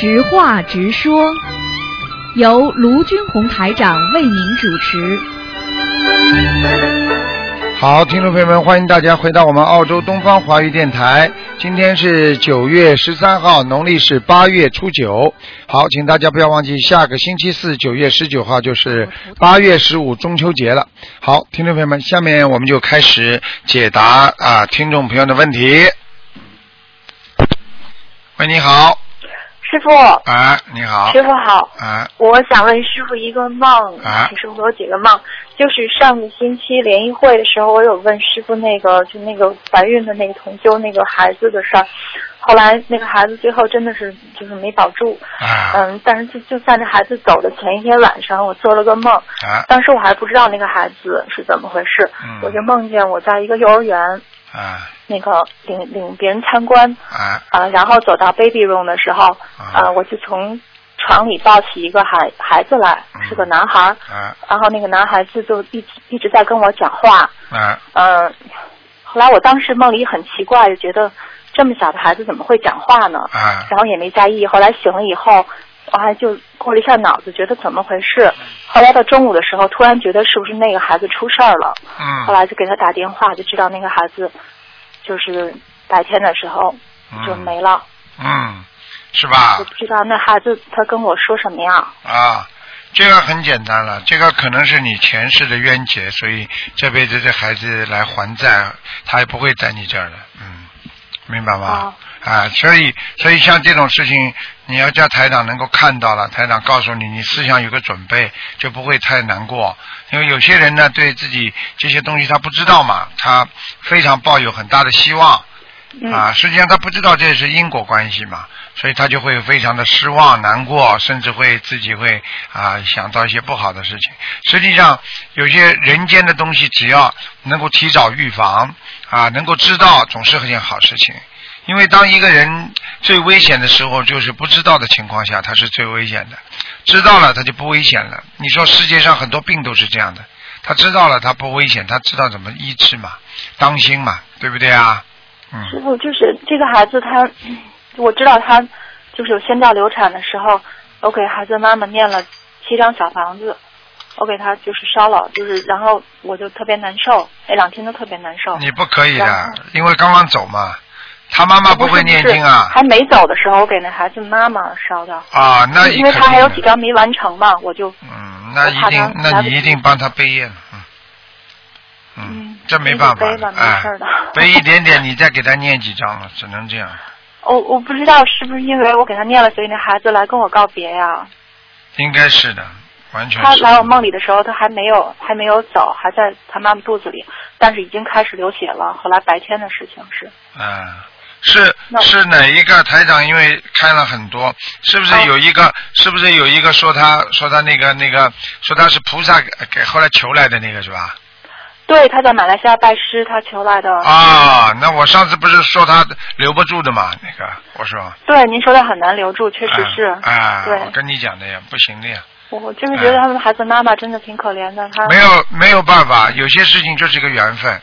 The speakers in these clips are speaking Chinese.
直话直说，由卢军红台长为您主持。好，听众朋友们，欢迎大家回到我们澳洲东方华语电台。今天是九月十三号，农历是八月初九。好，请大家不要忘记，下个星期四九月十九号就是八月十五中秋节了。好，听众朋友们，下面我们就开始解答啊听众朋友的问题。喂，你好，师傅，哎，你好，师傅好，哎，我想问师傅一个梦，啊请师傅给我解个梦。就是上个星期联谊会的时候，我有问师傅那个就那个怀孕的那个同修那个孩子的事儿，后来那个孩子最后真的是就是没保住，啊嗯，但是就就在那孩子走的前一天晚上，我做了个梦，啊当时我还不知道那个孩子是怎么回事，嗯。我就梦见我在一个幼儿园啊那个领领别人参观，啊。啊，然后走到 baby room 的时候，啊，我就从床里抱起一个孩孩子来，是个男孩儿，啊。然后那个男孩子就一直一直在跟我讲话，啊。嗯、后来我当时梦里很奇怪，就觉得这么小的孩子怎么会讲话呢？啊。然后也没在意，后来醒了以后，我还就过了一下脑子，觉得怎么回事？后来到中午的时候，突然觉得是不是那个孩子出事儿了？嗯。后来就给他打电话，就知道那个孩子就是白天的时候就没了。嗯，是吧我？不知道那孩子他跟我说什么呀？啊，这个很简单了，这个可能是你前世的冤结，所以这辈子这孩子来还债，他也不会在你这儿的，嗯，明白吗？啊，所以所以像这种事情，你要叫台长能够看到了，台长告诉你，你思想有个准备，就不会太难过。因为有些人呢，对自己这些东西他不知道嘛，他非常抱有很大的希望，嗯啊，实际上他不知道这是因果关系嘛，所以他就会非常的失望、难过，甚至会自己会啊想到一些不好的事情。实际上，有些人间的东西，只要能够提早预防啊，能够知道，总是一件好事情。因为当一个人最危险的时候，就是不知道的情况下，他是最危险的；知道了，他就不危险了。你说世界上很多病都是这样的，他知道了，他不危险，他知道怎么医治嘛，当心嘛，对不对啊？嗯。师傅，就是这个孩子他，我知道他就是有先兆流产的时候，我给孩子妈妈念了七张小房子，我给他就是烧了，就是然后我就特别难受，那两天都特别难受。你不可以的，因为刚刚走嘛，他妈妈不会念经啊还没走的时候，我给那孩子妈妈烧的。啊，那因为他还有几张没完成嘛，我就嗯，那一定那你一定帮他背业了，嗯，嗯嗯，这没办法背吧，没哎事儿的，背一点点，你再给他念几张了，只能这样。我我不知道是不是因为我给他念了，所以那孩子来跟我告别呀。应该是的，完全。他来我梦里的时候，他还没有还没有走，还在他妈妈肚子里，但是已经开始流血了。后来白天的事情是，嗯，是是哪一个台长？因为开了很多，是不是哦有一个？是不是有一个说他说他那个那个说他是菩萨给给后来求来的那个是吧？对，他在马来西亚拜师，他求来的。啊，那我上次不是说他留不住的嘛？那个我说。对，您说的很难留住，确实是。啊，啊对我跟你讲的呀，不行的呀，我就是觉得他们孩子妈妈真的挺可怜的，他。没有没有办法，有些事情就是一个缘分，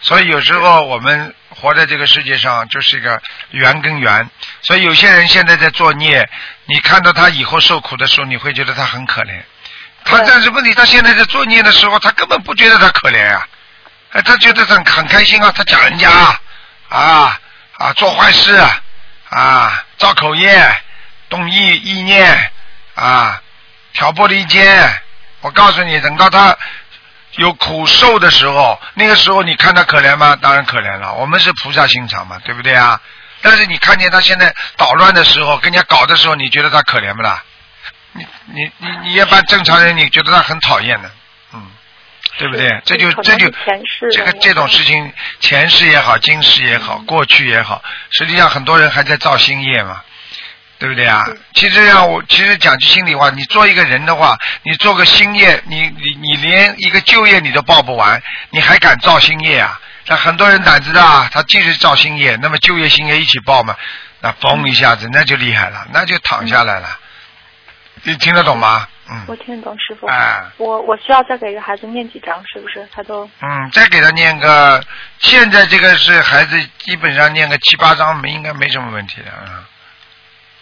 所以有时候我们活在这个世界上就是一个缘跟缘，所以有些人现在在作孽，你看到他以后受苦的时候，你会觉得他很可怜，他对。但是问题他现在在作孽的时候，他根本不觉得他可怜啊，哎，他觉得很很开心啊，他讲人家啊啊啊做坏事啊啊造口业，动意意念啊挑拨离间，我告诉你，等到他有苦受的时候，那个时候你看他可怜吗？当然可怜了，我们是菩萨心肠嘛，对不对啊？但是你看见他现在捣乱的时候，跟人家搞的时候，你觉得他可怜不啦？你你你你一般正常人，你觉得他很讨厌的，嗯，对不对？这就这就这个这种事情，前世也好，今世也好，过去也好，实际上很多人还在造新业嘛。对不对啊？其实让我其实讲句心里话，你做一个人的话，你做个新业，你你你连一个旧业你都报不完，你还敢造新业啊？那很多人胆子大，他继续造新业，那么旧业新业一起报嘛，那嘣一下子那就厉害了，那就躺下来了。你听得懂吗？嗯。我听得懂师傅。哎。我我需要再给个孩子念几张，是不是？他都嗯，再给他念个，现在这个是孩子基本上念个七八张没应该没什么问题的，嗯。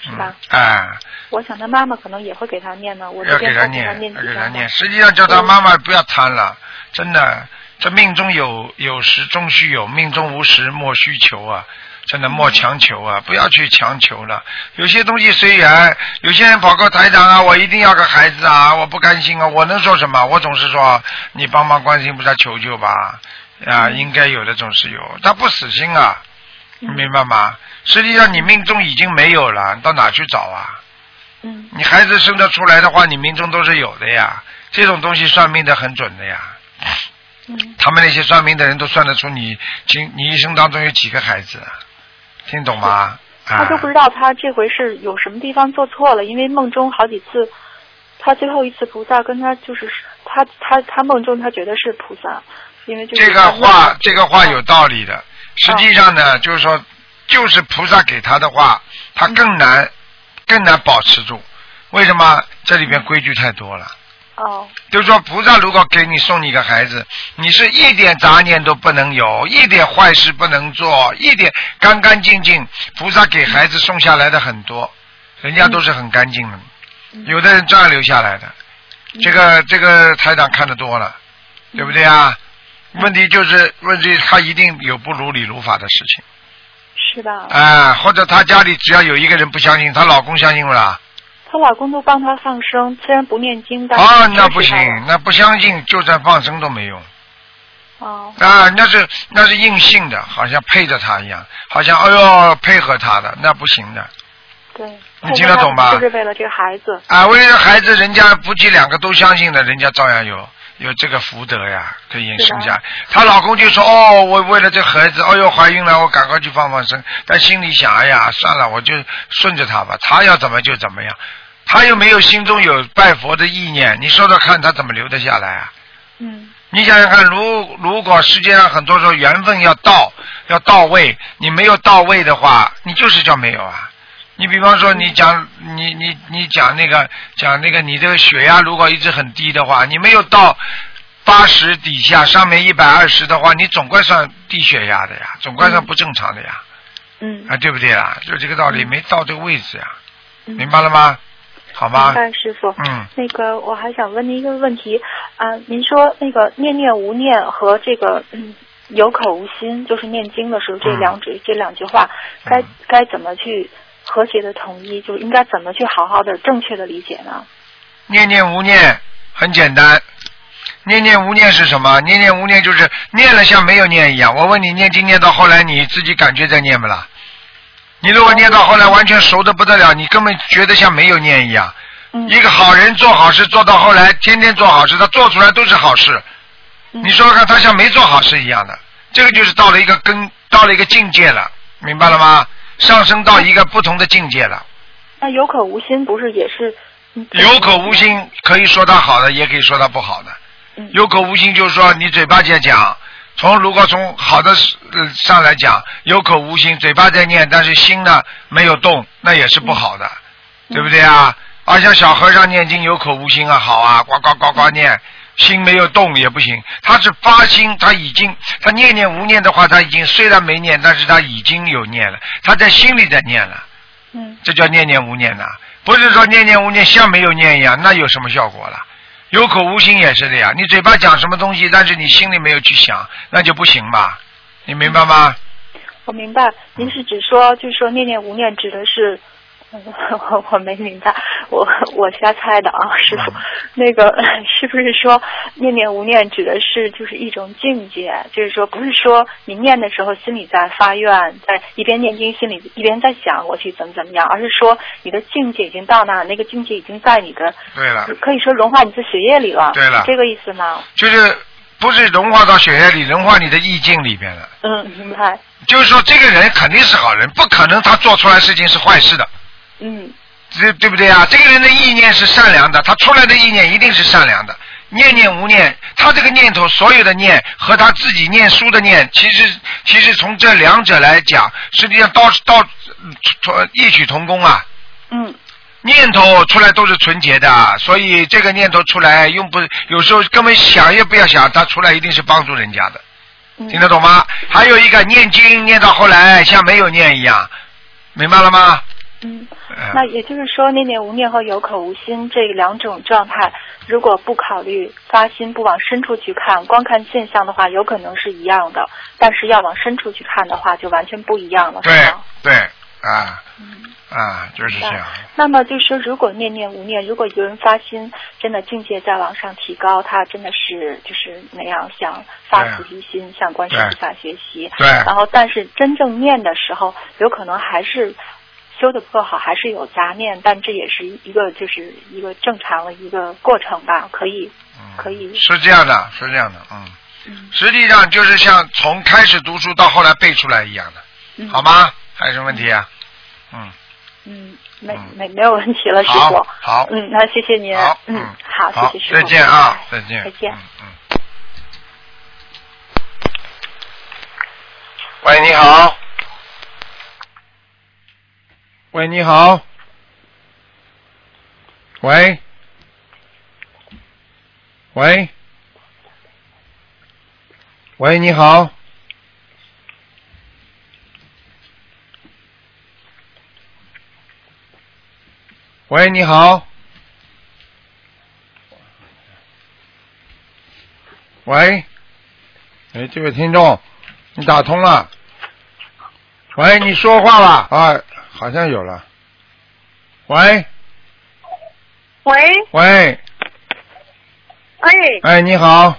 是吧？哎，我想他妈妈可能也会给他念呢，我这要给他边会给他念，给他念。实际上叫他妈妈不要贪了，真的，这命中有有时终须有，命中无时莫须求啊。真的莫强求啊，不要去强求了。有些东西随缘，有些人跑过台长啊，我一定要个孩子啊，我不甘心啊，我能说什么？我总是说你帮忙观世音菩萨求求吧，啊，应该有的总是有，他不死心啊，你明白吗？实际上你命中已经没有了，你到哪去找啊？嗯你孩子生得出来的话，你命中都是有的呀。这种东西算命的很准的呀，嗯他们那些算命的人都算得出你今你一生当中有几个孩子，啊听懂吗？啊他都不知道他这回是有什么地方做错了，因为梦中好几次，他最后一次菩萨跟他就是他他他梦中他觉得是菩萨，因为就是这个话这个话有道理的。实际上呢，就是说，就是菩萨给他的话，他更难更难保持住。为什么？这里边规矩太多了。哦就是说，菩萨如果给你送你个孩子，你是一点杂念都不能有，一点坏事不能做，一点干干净净。菩萨给孩子送下来的很多，人家都是很干净的，有的人这样留下来的。这个这个台长看得多了，对不对啊？问题就是问题，他一定有不如理如法的事情是吧？啊，或者她家里只要有一个人不相信，她老公相信不啦？她老公都帮她放生，虽然不念经，但是啊，那不行那不相信，就算放生都没用。哦啊，那是那是硬性的，好像配着他一样，好像哎呦配合他的，那不行的对，你听得懂吧就是为了这个孩子，啊！为了孩子，人家夫妻两个都相信的，人家照样有有这个福德呀，可以生下。她老公就说哦，我为了这孩子，哦哟怀孕了，我赶快去放放生。但心里想，哎呀，算了，我就顺着他吧，他要怎么就怎么样，他又没有心中有拜佛的意念，你说说看，他怎么留得下来啊？嗯你想想看，如如果世界上很多时候缘分要到要到位，你没有到位的话，你就是叫没有啊。你比方说，你讲你你你讲那个讲那个，你这个血压如果一直很低的话，你没有到八十底下，上面一百二十的话，你总归算低血压的呀，总归算不正常的呀，嗯啊，对不对啦？就这个道理，没到这个位置呀，嗯，明白了吗？好吗明？白，师傅。嗯，那个，我还想问您一个问题啊，您说那个念念无念和这个嗯有口无心，就是念经的时候这嗯两句、这两句话，该该怎么去和谐的统一？就是应该怎么去好好的正确的理解呢？念念无念很简单，念念无念是什么？念念无念就是念了像没有念一样。我问你，念经念到后来，你自己感觉在念不啦？你如果念到后来完全熟的不得了，你根本觉得像没有念一样。嗯一个好人做好事做到后来，天天做好事，他做出来都是好事。嗯你说说看，他像没做好事一样的，这个就是到了一个根，到了一个境界了，明白了吗？上升到一个不同的境界了。那有口无心不是也是？嗯有口无心，可以说他好的，也可以说他不好的。嗯有口无心就是说你嘴巴在讲，从如果从好的呃上来讲，有口无心，嘴巴在念，但是心呢没有动，那也是不好的，嗯对不对啊？啊，像小和尚念经有口无心啊，好啊，呱呱呱呱念，心没有动也不行。他是发心，他已经他念念无念的话，他已经虽然没念，但是他已经有念了，他在心里在念了。嗯这叫念念无念呐、不是说念念无念像没有念一样，那有什么效果了？有口无心也是的呀，你嘴巴讲什么东西，但是你心里没有去想，那就不行吧？你明白吗？我明白，您是指说，就是说念念无念指的是，嗯 我我没明白，我我瞎猜的啊，师傅，那个 是不是说念念无念指的是就是一种境界？就是说不是说你念的时候心里在发愿，在一边念经心里一边在想我去怎么怎么样，而是说你的境界已经到那儿，那个境界已经在你的对了，可以说融化你的血液里了，对了这个意思吗？就是不是融化到血液里，融化你的意境里边了。嗯，明白，就是说，这个人肯定是好人，不可能他做出来事情是坏事的，嗯这对不对啊？这个人的意念是善良的，他出来的意念一定是善良的。念念无念，他这个念头所有的念和他自己念书的念，其实其实从这两者来讲，实际上到到呃异曲同工啊。嗯念头出来都是纯洁的，所以这个念头出来用不，有时候根本想也不要想，他出来一定是帮助人家的，嗯，听得懂吗？还有一个念经念到后来像没有念一样，明白了吗？嗯，嗯那也就是说，念念无念和有口无心这两种状态，如果不考虑发心，不往深处去看，光看现象的话，有可能是一样的；但是要往深处去看的话，就完全不一样了，对？对啊嗯。啊，就是这样。那么就是说，如果念念无念，如果有人发心，真的境界在往上提高，他真的是就是那样想发对菩提心，向观世音菩萨学习。对然后，但是真正念的时候，有可能还是修的不够好，还是有杂念，但这也是一个就是一个正常的一个过程吧，可以嗯可以。是这样的，是这样的，嗯，嗯实际上就是像从开始读书到后来背出来一样的，嗯好吗？还有什么问题啊？嗯，嗯，没嗯没没有问题了，师傅。好嗯，那谢谢您。好，嗯，好，好，谢谢师傅。再见啊，再见，再见。嗯嗯。喂，你好。喂，你好。喂。喂。喂，你好。喂，你好。喂，哎，这位听众，你打通了。喂，你说话了。啊，好像有了。喂？喂，喂，哎，哎，你好，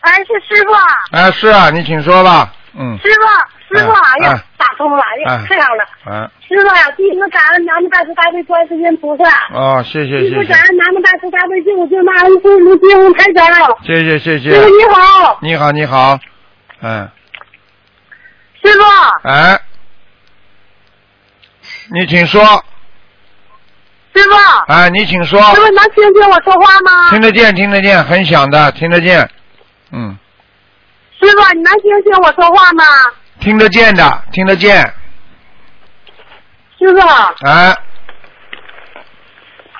哎，是师傅啊，哎，是啊，你请说吧。嗯，师傅，师傅，哎哎呀哎，打通了，哎哎呀，太好了，啊，师傅呀，弟子感恩南无大慈大悲观世音菩萨，哦，谢谢弟子谢谢。感恩南无大慈大悲救苦救难恩师卢金红台长，谢谢谢谢师傅，你好，你好你好，嗯，师傅，哎，你请说，师傅，哎，你请说，师傅能听见我说话吗？听得见听得见，很响的，听得见，嗯，师傅，你能听见我说话吗？听得见的，听得见，师傅，哎，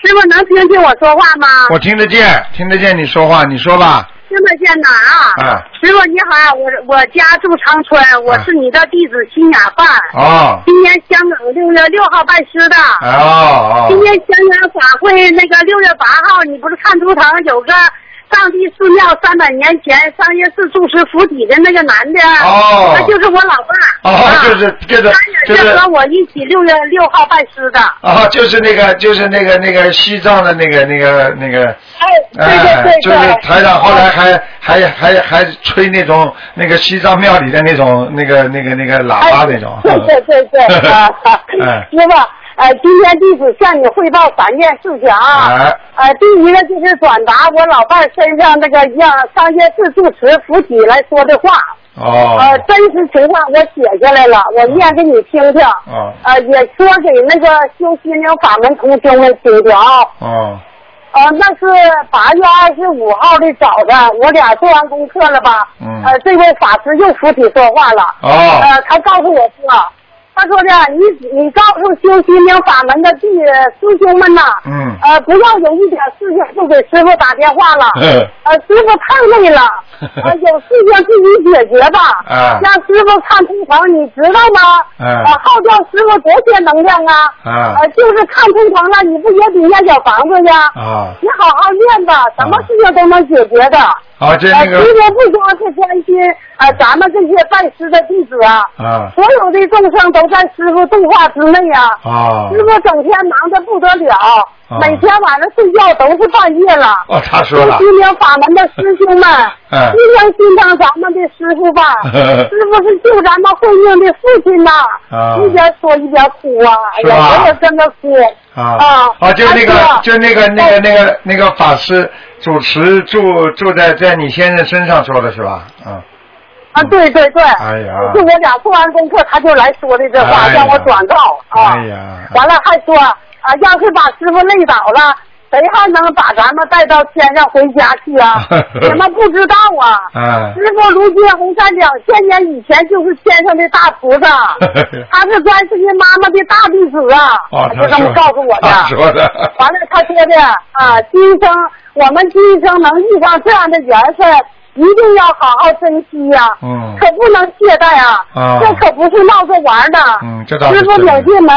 师傅能听见我说话吗？我听得见，听得见你说话，你说吧，听得见哪啊？啊，师傅你好，我我家住长春，我是你的弟子新雅范。哦，今年香港六月六号拜师的。哦哦，今年香港法会那个六月八号，你不是看图腾有个上帝寺庙三百年前上夜寺住持府邸的那个男的，哦那就是我老伴儿。哦啊就是就是他也就是是和我一起六月六号拜师的。哦，就是那个，就是那个那个西藏的那个那个那个，哎，对哎，对对就是。台长后来还还还还吹那种那个西藏庙里的那种那个那个那个喇叭那种。哎对对对对，啊，哎师傅，呃，今天弟子向你汇报三件事情啊。哎呃，第一个就是转达我老伴儿身上那个让上夜寺住持附体来说的话，哦呃，真实情况我写下来了，我念给你听听。哦呃，也说给那个修心灵法门同修们听听啊。哦呃，那是八月二十五号的早上，我俩做完功课了吧？嗯呃，这位法师又附体说话了。哦呃，他告诉我说，他说的，你你告诉修心灵法门的弟师兄们呐，嗯呃，不要有一点事情就给师傅打电话了。嗯 呃，师傅太累了，呃，有事情自己解决吧。啊让师傅看图腾，你知道吗？嗯呃，耗掉师傅多些能量啊。啊呃，就是看图腾了，你不也得念小房子呀？啊你好好练吧，什么事情都能解决的。啊，这呃，那个师傅不光是关心呃咱们这些拜师的弟子啊，啊所有的众生都在师傅度化之内啊。啊师傅整天忙得不得了，啊每天晚上睡觉都是半夜了。哦，他说了修，心灵法门的师兄们，嗯心疼心疼咱们的师傅吧。师傅是救咱们慧命的父亲呐，啊一边说一边哭啊，哎呀，我也跟着哭。啊啊啊，就那个就那个那个那个那个法师主持住住在在你先生身上说的是吧？嗯。啊，对对对，哎呀就我俩做完功课，他就来说的这话，哎让我转告啊。哎呀完了还说啊，要是把师傅累倒了，谁还能把咱们带到天上回家去啊？你们不知道啊。哎师傅卢金红在两千年以前就是天上的大菩萨，他是观世音妈妈的大弟子啊，就这么告诉我的。他说的。完了，他说的啊，今生我们今生能遇上这样的缘分，一定要好好珍惜呀、嗯。可不能懈怠啊，啊。这可不是闹着玩的。嗯这倒是师傅领进门，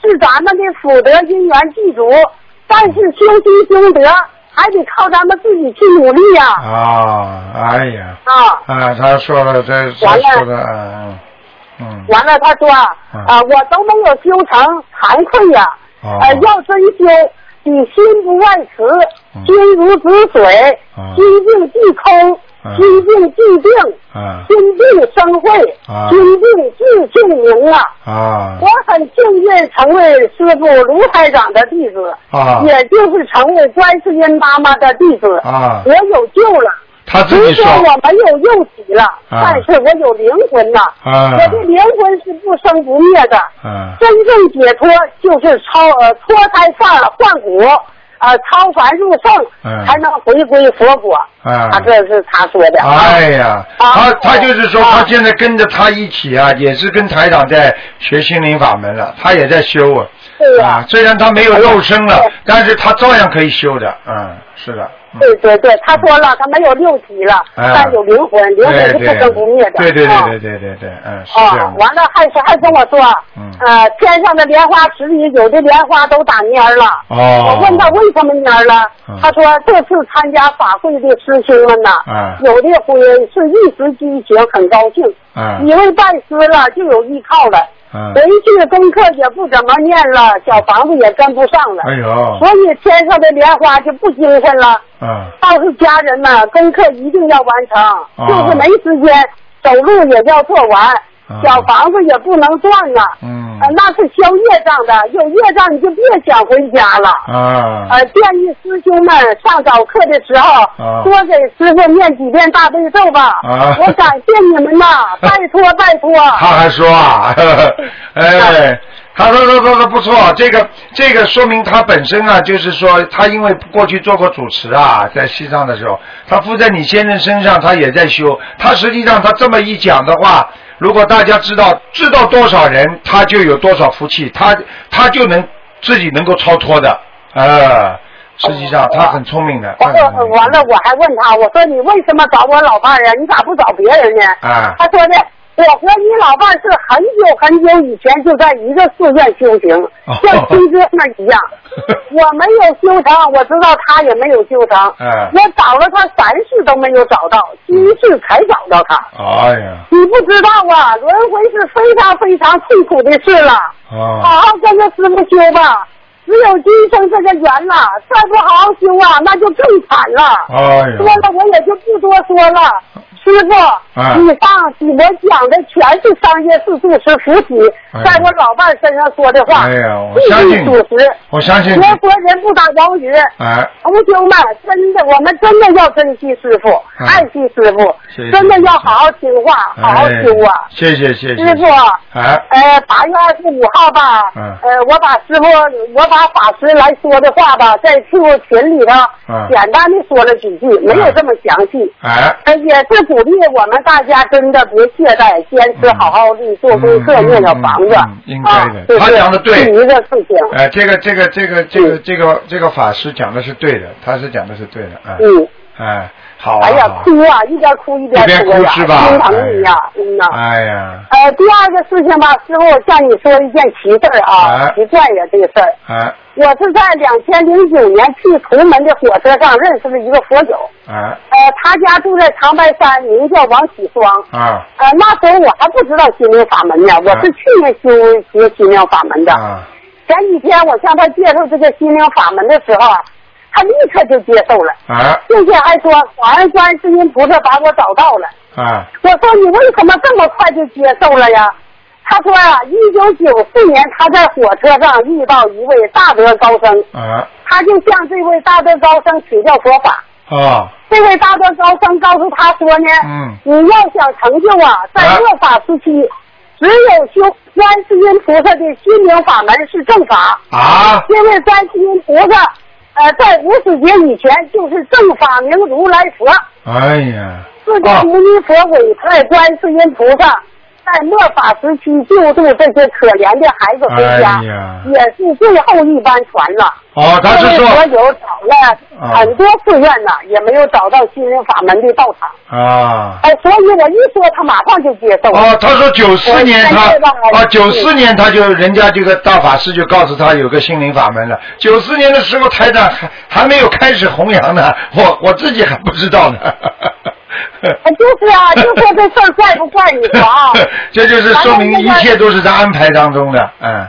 是咱们的福德因缘具足，但是修心修德还得靠咱们自己去努力呀、啊，哎呀，啊。啊，他说了，这这完了。说的，嗯嗯。完了，他说啊、嗯。我都没有修成，惭愧呀、哦。呃，要真修，你心不外慈，嗯。心如止水，嗯。心静即空，嗯心静即定，嗯心定生慧，啊。心定自证明啊！啊。我很幸运成为师傅卢台长的弟子，啊。也就是成为观世音妈妈的弟子，啊。我有救了。他自己说。我没有肉体了，啊。但是我有灵魂呐、啊。我的灵魂是不生不灭的。嗯真正解脱就是超呃脱胎换换骨，呃超凡入圣，嗯才能回归佛国。啊他这是他说的。哎呀，啊他他就是说，啊他现在跟着他一起啊，也是跟台长在学心灵法门了，他也在修啊。对啊，虽然他没有肉身了，但是他照样可以修的。嗯，是的。嗯。对对对，他说了，他没有六级了，啊但有灵魂，灵魂是不对生不灭的。对对啊对对对对对，嗯，是这啊样，的。完了还是还跟我说，嗯。呃，天上的莲花池里有的莲花都打蔫了。哦。我问他为什么蔫了，嗯。他说这次参加法会的师兄们呐，嗯有的回是一时激情，很高兴，嗯。以为拜师了就有依靠了，嗯。回，去功课也不怎么念了，小房子也跟不上了，哎呦，所以天上的莲花就不精神了。嗯。倒是家人们功课一定要完成，哦。就是没时间，走路也要做完，哦小房子也不能断了。嗯呃，那是消业障的，有业障你就别想回家了。啊呃，建议师兄们上早课的时候，啊多给师傅念几遍大悲咒吧。啊我感谢你们呐，拜托拜托。他还说啊，呵 呵哎，他说说说说不错，这个这个说明他本身啊，就是说他因为过去做过主持啊，在西藏的时候，他附在你先生身上，他也在修。他实际上他这么一讲的话，如果大家知道知道多少人，他就有多少福气，他他就能自己能够超脱的，呃，实际上他很聪明的。完了完了，我还问他，我说你为什么找我老伴儿啊？你咋不找别人呢？啊他说的，我和你老伴是很久很久以前就在一个寺院修行哦，像亲 哥们一样。我没有修成，我知道他也没有修成。嗯我找了他三世都没有找到，第一次才找到他。哎呀，你不知道啊，轮回是非常非常痛苦的事了。好哦，好跟着师傅修吧，只有今生这个缘了，再不好好修啊，那就更惨了。哎说，了我也就不多说了。师傅，啊以上我讲的全是商业四住持福喜，哎在我老伴身上说的话，哎呀我句相信句属实。我相信你学佛人不打诳语。哎，同学们，真的，我们真的要珍惜师傅，嗯爱惜师傅真的要好好听话，好好修啊。哎谢谢谢谢。师傅，哎，呃，八月二十五号吧，嗯呃，我把师傅，我把法师来说的话吧，在 Q 群里头嗯简单的说了几句，没有这么详细。哎，呃，也是鼓励我们大家真的别懈怠，坚持好好的做功课，嗯念小房子应该的啊，他讲的对第一个事情。哎，这个这个这个这个这个这个法师讲的是对的，他是讲的是对的，啊，嗯，哎，好啊，哎呀，哭啊，一边哭一边哭是吧？心疼你呀，嗯呐。哎呀，呃，第二个事情吧，师傅，我向你说一件奇事儿啊哎，奇怪呀，这个事儿。哎。我是在两千零九年去图门的火车上认识了一个佛友，哎。呃，他家住在长白山，名叫王启双。啊。呃，那时候我还不知道心灵法门呢，我是去年修学心灵法门的。啊。前几天我向他介绍这个心灵法门的时候啊，他立刻就接受了，啊并且还说感恩观世音菩萨把我找到了。啊我说你为什么这么快就接受了呀？他说啊、1一九九四年他在火车上遇到一位大德高僧，啊他就向这位大德高僧请教佛法。啊这位大德高僧告诉他说呢，嗯你要想成就啊，在啊末法时期，只有修观世音菩萨的心灵法门是正法，啊因为观世音菩萨，呃，在无始劫以前就是正法明如来佛。哎呀，释迦牟尼佛委派观世音菩萨在末法时期救助这些可怜的孩子回家，哎也是最后一班船了。哦，他是说因为所有找了很多寺院呢，也没有找到心灵法门的道场。啊。哎，所以我一说，他马上就接受了。哦，他说九四年他啊，九四年他就人家这个大法师就告诉他有个心灵法门了。九四年的时候台长还还没有开始弘扬呢，我我自己还不知道呢。哎就是啊，就说这事儿怪不怪你说啊？这就是说明一切都是在安排当中的，嗯。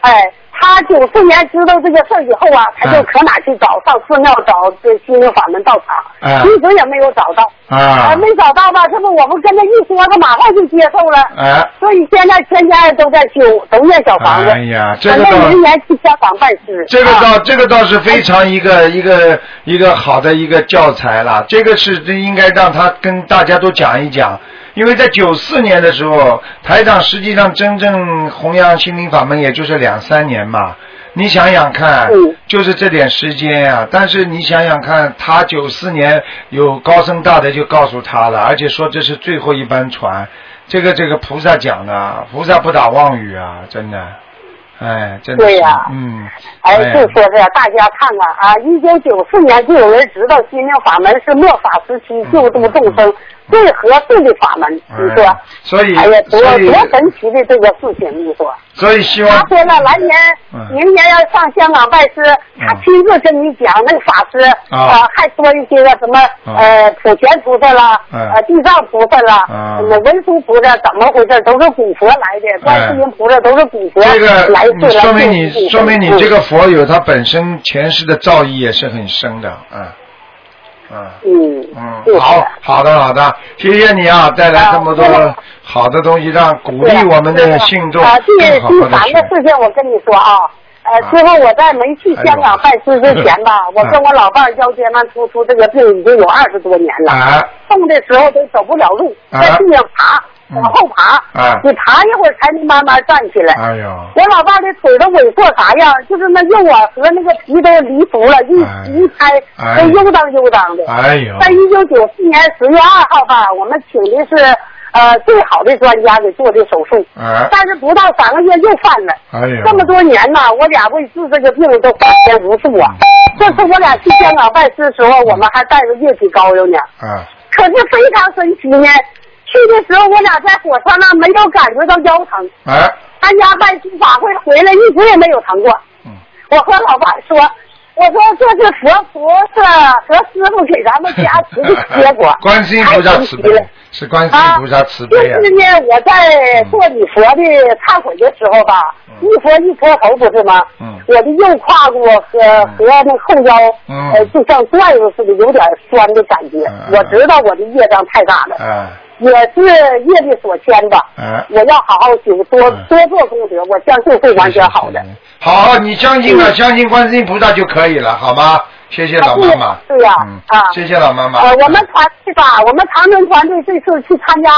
哎，他九四年知道这个事儿以后啊，他就可哪去找，上寺庙找这心灵法门道场，嗯一直也没有找到。啊呃没找到吧？这不我们跟他一说，他马上就接受了。哎所以现在全家人都在修，都念小房子。哎呀这反个倒正明年去香港拜师。这个啊倒这个倒是非常一个一个一个好的一个教材了，这个是应该让他跟大家都讲一讲，因为在九四年的时候，台长实际上真正弘扬心灵法门也就是两三年嘛。你想想看嗯，就是这点时间呀、但是你想想看，他九四年有高僧大德就告诉他了，而且说这是最后一班船，这个这个菩萨讲的，菩萨不打妄语啊，真的，哎，真的，对呀嗯，哎，就说这大家看看啊，一九九四年就有人知道心灵法门是末法时期救度众生最合适的法门，你说哎？所以哎呀，多多神奇的这个事情，你说？所以希望他说了，来年、嗯。明年要上香港拜师，他亲自跟你讲那个法师，啊。呃，还说一些个什么、啊。呃普贤菩萨啦，嗯。呃地藏菩萨啦，啊。什么文殊菩萨怎么回事？都是古佛来的，观世音菩萨都是古佛说明你说明你嗯这个佛有它本身前世的造诣也是很深的，嗯嗯。嗯。嗯，好好的好的，谢谢你啊，带来这么多啊好的东西，让鼓励我们的信众啊，第第三个事情我跟你说啊，呃，之后我在没去香港拜师之前吧，我跟我老伴儿腰间盘突出这个病已经有二十多年了。啊。动的时候都走不了路，啊。在地上爬，嗯往后爬，啊你爬一会儿才能慢慢站起来。哎呦，我老伴儿的腿都萎缩啥样，就是那肉啊和那个皮都离熟了，一哎。一拍哎。都悠当悠当的。哎呦，在一九九四年十月二号吧，我们请的是呃最好的专家给做的手术，哎。但是不到三个月又犯了。哎呦，这么多年呐，我俩为治这个病都花钱无数啊。这次我俩去香港拜师的时候，我们还带着液体膏药呢。啊可是非常神奇呢，去的时候我俩在火车上没有感觉到腰疼，哎参加拜师法会回来一直也没有疼过。嗯我和老伴说，我说这是佛菩萨和师傅给咱们加持的结果观世音菩萨慈悲，是观世音菩萨慈悲啊就，是呢，我在做礼佛的忏悔的时候吧，嗯一佛一磕头不是吗？嗯我的右胯骨和和那后腰，嗯呃，就像拽子似的，有点酸的感觉。嗯嗯我知道我的业障太大了，哎也是业力所牵吧。嗯。我要好好修，多嗯多做功德，我相信会完全好的。好，你相信了，嗯相信观世音菩萨就可以了，好吗？谢谢老妈妈。啊对呀嗯啊谢谢老妈妈。呃，我们团队吧，我们长春团队这次去参加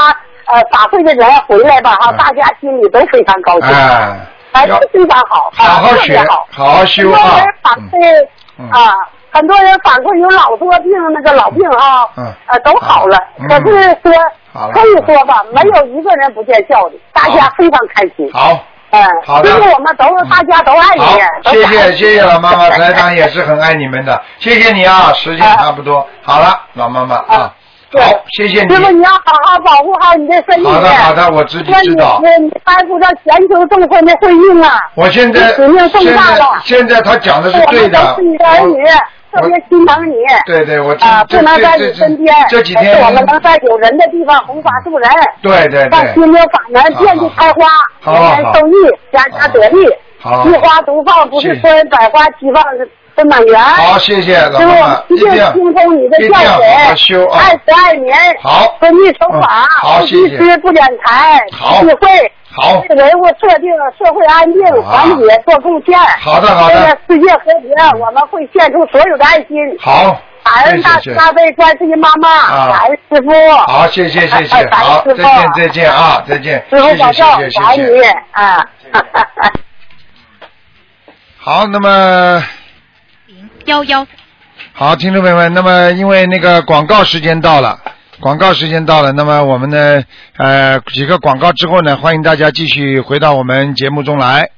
呃法会的人回来吧，哈，嗯大家心里都非常高兴，哎，哎，要非常好，好好学好，好好修很多啊人反嗯馈嗯啊，很多人反馈有老多病，那个老病啊，嗯呃，都好了嗯。可是说可以说吧，没有一个人不见效的，大家非常开心。好，嗯，好的因为我们都是大家都爱你，，都谢谢谢谢老妈妈，台长也是很爱你们的，谢谢你啊，时间差不多，好了，老妈妈啊，好，谢谢你师，傅，你要好好保护好你的身体。好的好的，我自己知道。说你你担负着全球众生的慧命啊！我现在现在现在他讲的是对的，我们都是你的儿女，我特别心疼你。对对，我这啊，这不能在你身边，这几可是我们，能在有人的地方弘法助人，对对让对，心灵法门遍地开花，人人受益，家家得利。好一花独放，不是谢谢。说百花齐放，是分满园。好，谢谢老师妈一定要精通你的教一定要好好诲，修啊。爱慈爱民，好。遵纪守法嗯，好不谢谢。积吃不敛财，好。智慧，好。为维护社定社会安定啊。团结做贡献。好的好的。为了世界和平，我们会献出所有的爱心。好，感恩大大悲观世音妈妈，啊。感恩师傅。好，谢谢谢谢哎，感恩好，师傅。再见再见啊，再见，师傅谢谢谢保重，谢感恩你。谢谢。啊。好，那么零幺幺。好，听众朋友们，那么因为那个广告时间到了，广告时间到了，那么我们呢，呃，几个广告之后呢，欢迎大家继续回到我们节目中来。